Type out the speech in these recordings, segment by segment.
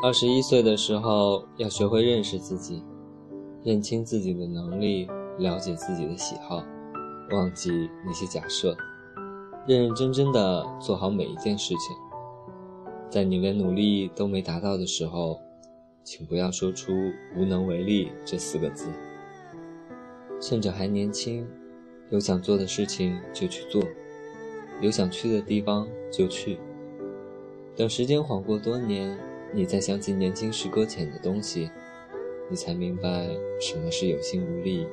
二十一岁的时候，要学会认识自己，认清自己的能力，了解自己的喜好，忘记那些假设，认认真真的做好每一件事情。在你连努力都没达到的时候，请不要说出“无能为力”这四个字。趁着还年轻，有想做的事情就去做，有想去的地方就去。等时间缓过多年。你再想起年轻时搁浅的东西，你才明白什么是有心无力，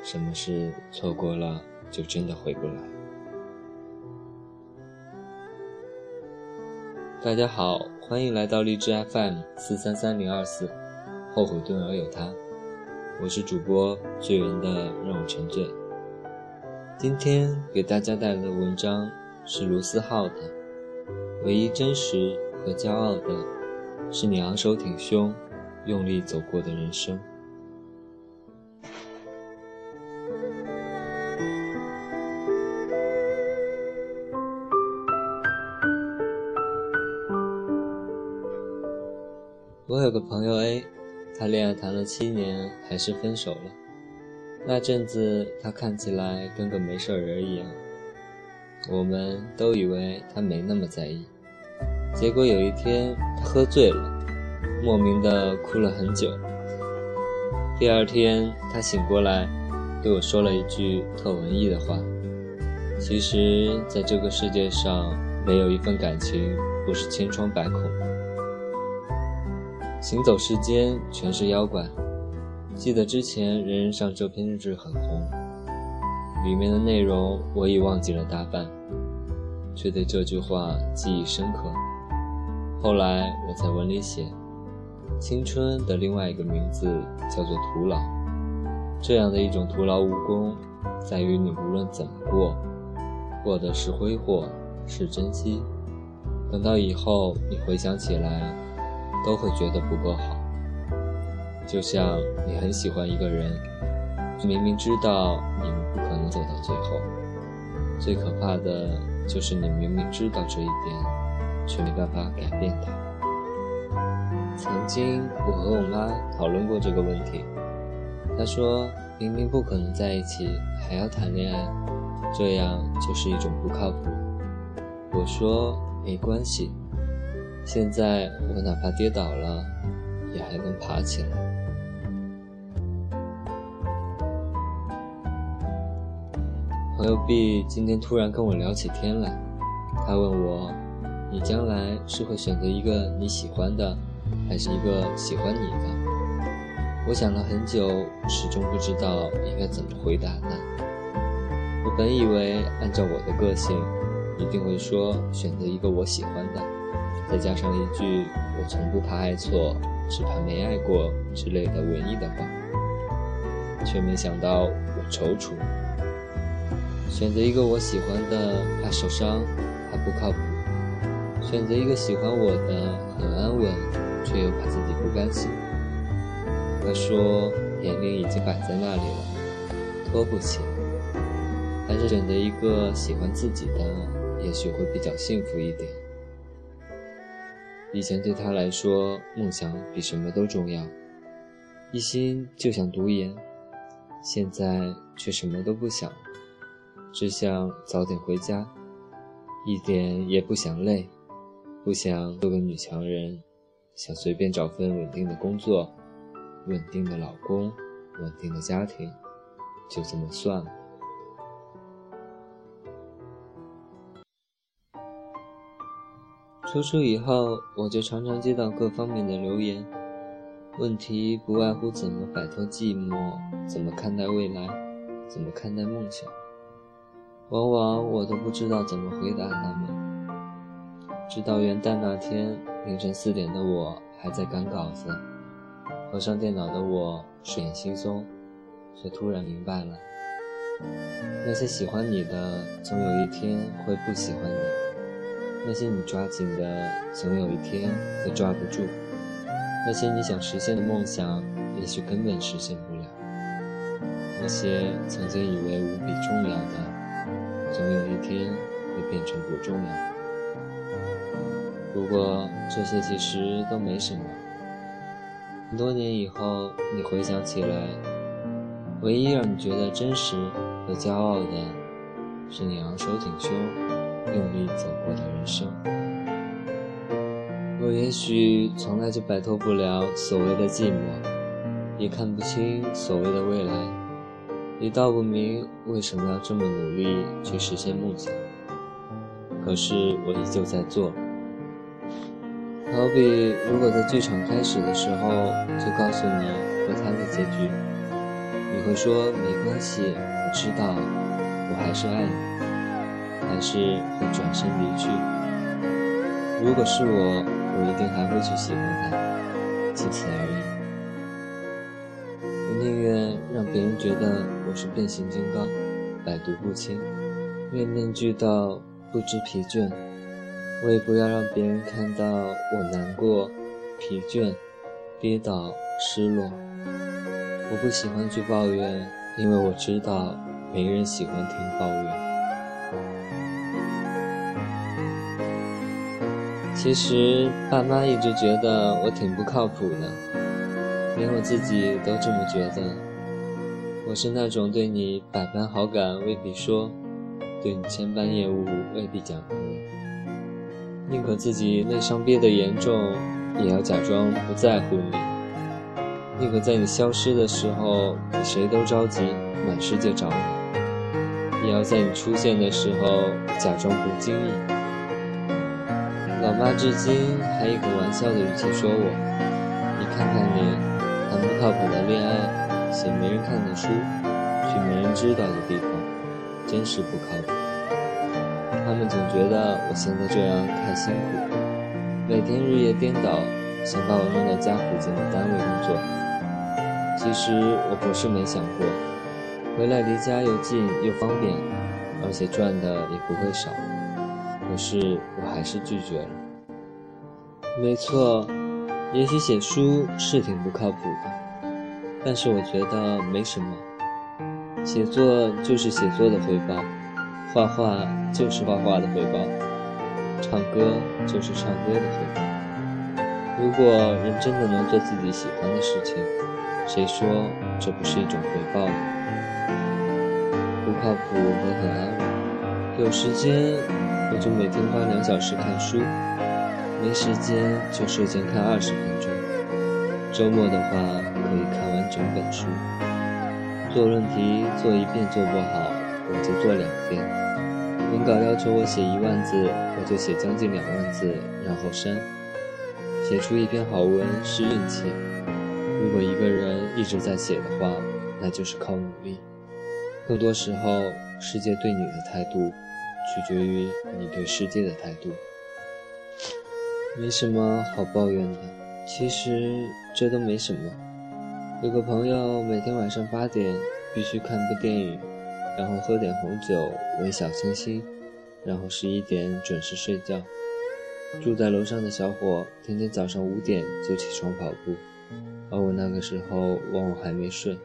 什么是错过了就真的回不来。大家好，欢迎来到荔枝 FM 四三三零二四，后悔顿而有他，我是主播醉人的让我沉醉。今天给大家带来的文章是卢思浩的《唯一真实和骄傲的》。是你昂首挺胸、用力走过的人生。我有个朋友 A，他恋爱谈了七年，还是分手了。那阵子他看起来跟个没事人一样，我们都以为他没那么在意。结果有一天，他喝醉了，莫名的哭了很久。第二天，他醒过来，对我说了一句特文艺的话：“其实，在这个世界上，没有一份感情不是千疮百孔。行走世间，全是妖怪。记得之前人人上这篇日志很红，里面的内容我已忘记了大半，却对这句话记忆深刻。”后来我在文里写，青春的另外一个名字叫做徒劳。这样的一种徒劳无功，在于你无论怎么过，过的是挥霍，是珍惜。等到以后你回想起来，都会觉得不够好。就像你很喜欢一个人，明明知道你们不可能走到最后，最可怕的就是你明明知道这一点。却没办法改变它。曾经我和我妈讨论过这个问题，她说明明不可能在一起，还要谈恋爱，这样就是一种不靠谱。我说没关系，现在我哪怕跌倒了，也还能爬起来。朋友 B 今天突然跟我聊起天来，他问我。你将来是会选择一个你喜欢的，还是一个喜欢你的？我想了很久，始终不知道应该怎么回答呢。我本以为按照我的个性，一定会说选择一个我喜欢的，再加上一句“我从不怕爱错，只怕没爱过”之类的文艺的话，却没想到我踌躇，选择一个我喜欢的，怕受伤，怕不靠谱。选择一个喜欢我的，很安稳，却又怕自己不甘心。他说：“年龄已经摆在那里了，拖不起。还是选择一个喜欢自己的，也许会比较幸福一点。”以前对他来说，梦想比什么都重要，一心就想读研。现在却什么都不想，只想早点回家，一点也不想累。不想做个女强人，想随便找份稳定的工作，稳定的老公，稳定的家庭，就这么算了。出书以后，我就常常接到各方面的留言，问题不外乎怎么摆脱寂寞，怎么看待未来，怎么看待梦想。往往我都不知道怎么回答他们。直到元旦那天凌晨四点的我还在赶稿子，合上电脑的我睡眼惺忪，却突然明白了：那些喜欢你的，总有一天会不喜欢你；那些你抓紧的，总有一天会抓不住；那些你想实现的梦想，也许根本实现不了；那些曾经以为无比重要的，总有一天会变成不重要。不过这些其实都没什么。很多年以后，你回想起来，唯一让你觉得真实和骄傲的，是你昂首挺胸、用力走过的人生。我也许从来就摆脱不了所谓的寂寞，也看不清所谓的未来，也道不明为什么要这么努力去实现梦想。可是我依旧在做。好比，如果在剧场开始的时候就告诉你和他的结局，你会说没关系，我知道，我还是爱你，还是会转身离去。如果是我，我一定还会去喜欢他，仅此而已。我宁愿让别人觉得我是变形金刚，百毒不侵，面面俱到，不知疲倦。我也不要让别人看到我难过、疲倦、跌倒、失落。我不喜欢去抱怨，因为我知道没人喜欢听抱怨。其实爸妈一直觉得我挺不靠谱的，连我自己都这么觉得。我是那种对你百般好感未必说，对你千般厌恶未必讲。宁可自己内伤憋得严重，也要假装不在乎你；宁可在你消失的时候比谁都着急，满世界找你，也要在你出现的时候假装不经意。老妈至今还以很玩笑的语气说我：“你看看你，谈不靠谱的恋爱，写没人看的书，去没人知道的地方，真是不靠谱。”他们总觉得我现在这样太辛苦，每天日夜颠倒，想把我弄到家附近的单位工作。其实我不是没想过，回来离家又近又方便，而且赚的也不会少。可是我还是拒绝了。没错，也许写书是挺不靠谱的，但是我觉得没什么。写作就是写作的回报。画画就是画画的回报，唱歌就是唱歌的回报。如果人真的能做自己喜欢的事情，谁说这不是一种回报呢？不靠谱和很安稳。有时间我就每天花两小时看书，没时间就睡前看二十分钟。周末的话可以看完整本书。做论题做一遍做不好，我就做两遍。文稿要求我写一万字，我就写将近两万字，然后删。写出一篇好文是运气，如果一个人一直在写的话，那就是靠努力。更多时候，世界对你的态度，取决于你对世界的态度。没什么好抱怨的，其实这都没什么。有个朋友每天晚上八点必须看部电影。然后喝点红酒，微小清新，然后十一点准时睡觉。住在楼上的小伙，天天早上五点就起床跑步，而我那个时候往往还没睡。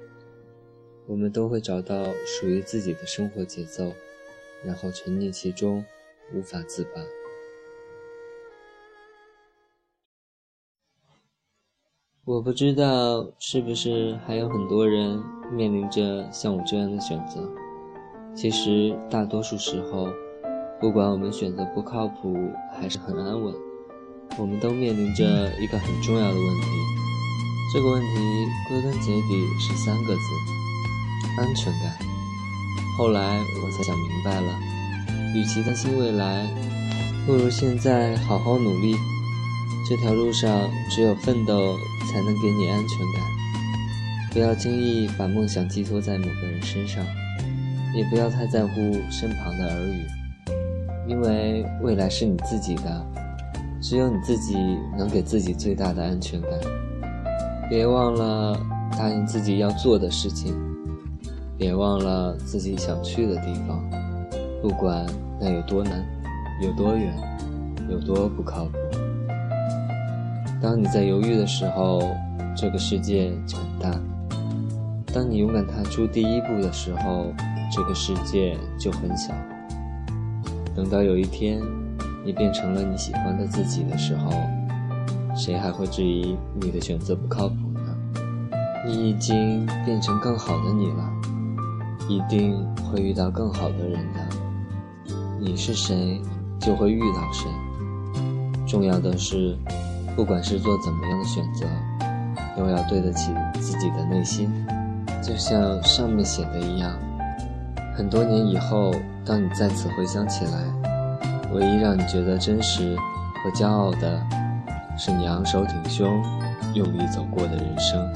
我们都会找到属于自己的生活节奏，然后沉溺其中，无法自拔。我不知道是不是还有很多人面临着像我这样的选择。其实，大多数时候，不管我们选择不靠谱还是很安稳，我们都面临着一个很重要的问题。这个问题归根结底是三个字：安全感。后来我才想明白了，与其担心未来，不如现在好好努力。这条路上，只有奋斗才能给你安全感。不要轻易把梦想寄托在某个人身上。也不要太在乎身旁的耳语，因为未来是你自己的，只有你自己能给自己最大的安全感。别忘了答应自己要做的事情，别忘了自己想去的地方，不管那有多难，有多远，有多不靠谱。当你在犹豫的时候，这个世界就很大；当你勇敢踏出第一步的时候，这个世界就很小。等到有一天，你变成了你喜欢的自己的时候，谁还会质疑你的选择不靠谱呢？你已经变成更好的你了，一定会遇到更好的人的。你是谁，就会遇到谁。重要的是，不管是做怎么样的选择，都要对得起自己的内心。就像上面写的一样，很多年以后，当你再次回想起来，唯一让你觉得真实和骄傲的，是你昂首挺胸、用力走过的人生。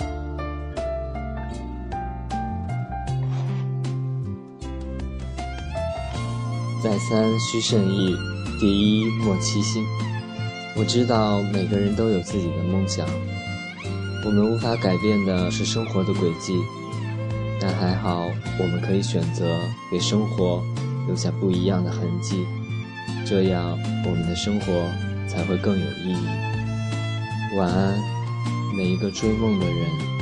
再三需慎意，第一莫欺心。我知道每个人都有自己的梦想，我们无法改变的是生活的轨迹。但还好，我们可以选择给生活留下不一样的痕迹，这样我们的生活才会更有意义。晚安，每一个追梦的人。